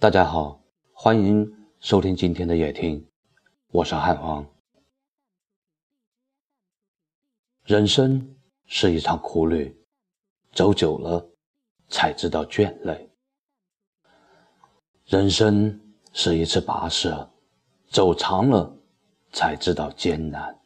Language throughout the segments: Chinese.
大家好，欢迎收听今天的夜听，我是汉皇。人生是一场苦旅，走久了才知道倦累；人生是一次跋涉，走长了才知道艰难。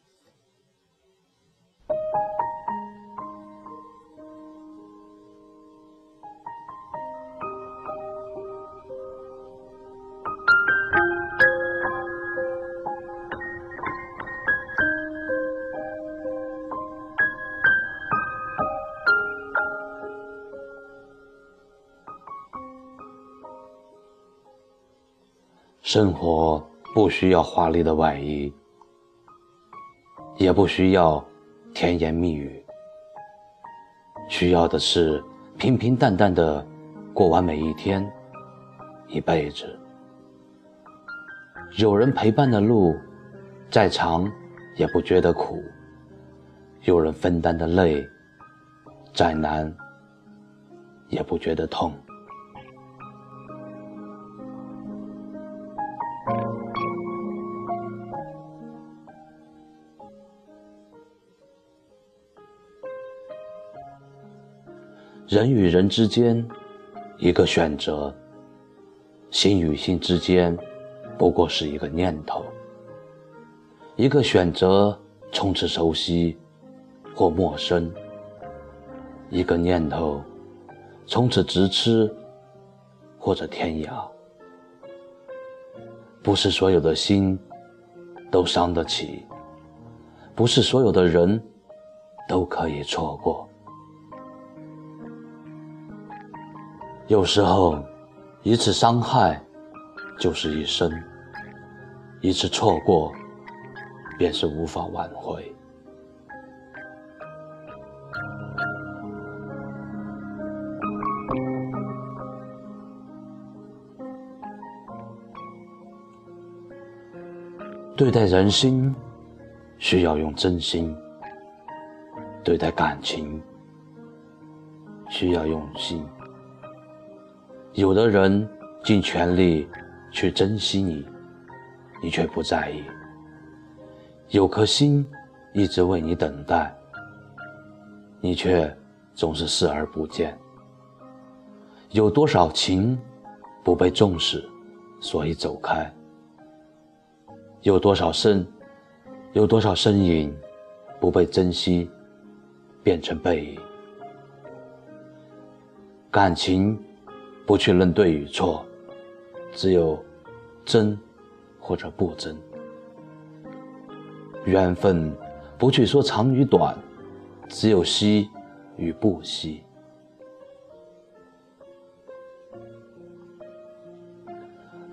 生活不需要华丽的外衣，也不需要甜言蜜语，需要的是平平淡淡的过完每一天，一辈子。有人陪伴的路，再长也不觉得苦；有人分担的累，再难也不觉得痛。人与人之间，一个选择；心与心之间，不过是一个念头。一个选择从此熟悉或陌生，一个念头从此咫尺或者天涯。不是所有的心都伤得起，不是所有的人都可以错过。有时候，一次伤害就是一生；一次错过，便是无法挽回。对待人心，需要用真心；对待感情，需要用心。有的人尽全力去珍惜你，你却不在意；有颗心一直为你等待，你却总是视而不见。有多少情不被重视，所以走开；有多少身，有多少身影不被珍惜，变成背影。感情。不去论对与错，只有真或者不真；缘分不去说长与短，只有惜与不惜。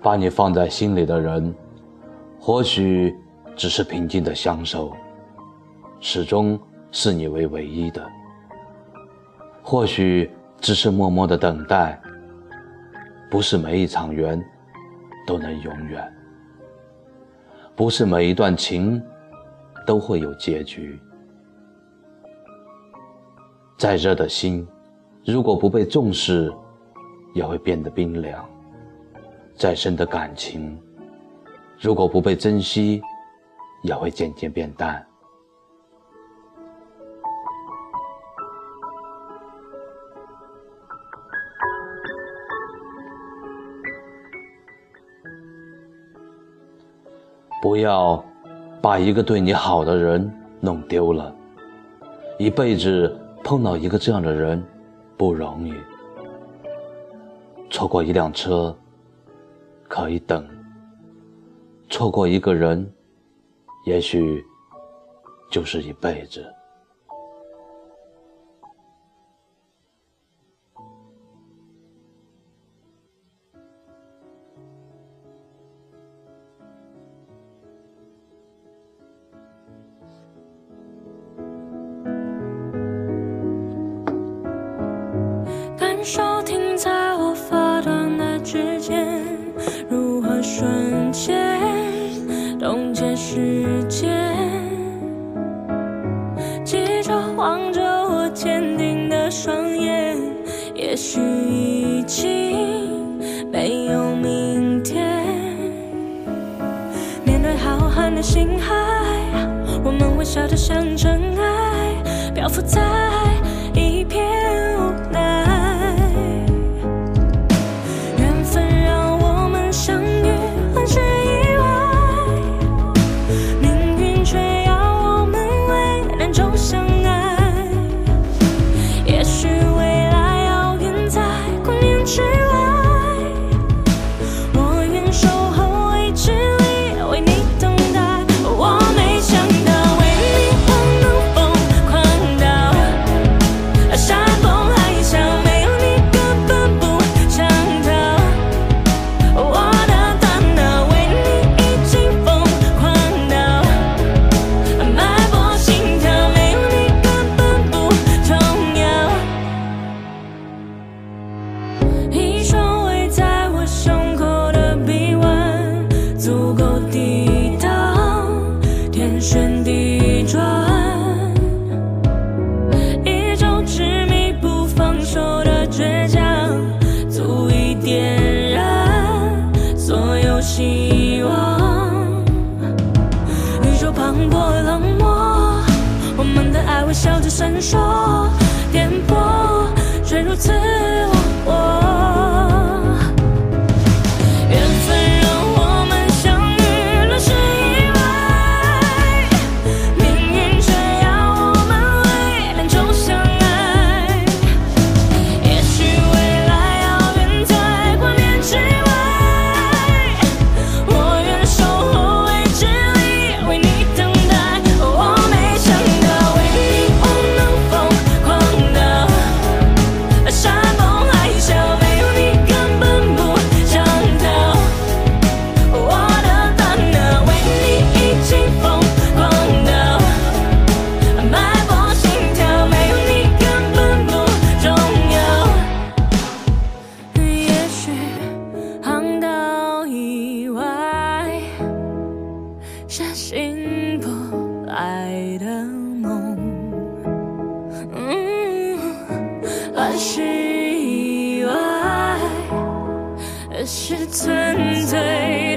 把你放在心里的人，或许只是平静的相守，始终视你为唯一的；或许只是默默的等待。不是每一场缘都能永远，不是每一段情都会有结局。再热的心，如果不被重视，也会变得冰凉；再深的感情，如果不被珍惜，也会渐渐变淡。不要把一个对你好的人弄丢了。一辈子碰到一个这样的人不容易。错过一辆车可以等，错过一个人，也许就是一辈子。手停在我发端的指尖，如何瞬间冷过冷漠，我们的爱微笑着闪烁，颠簸，却如此无我。是意外，而是纯粹。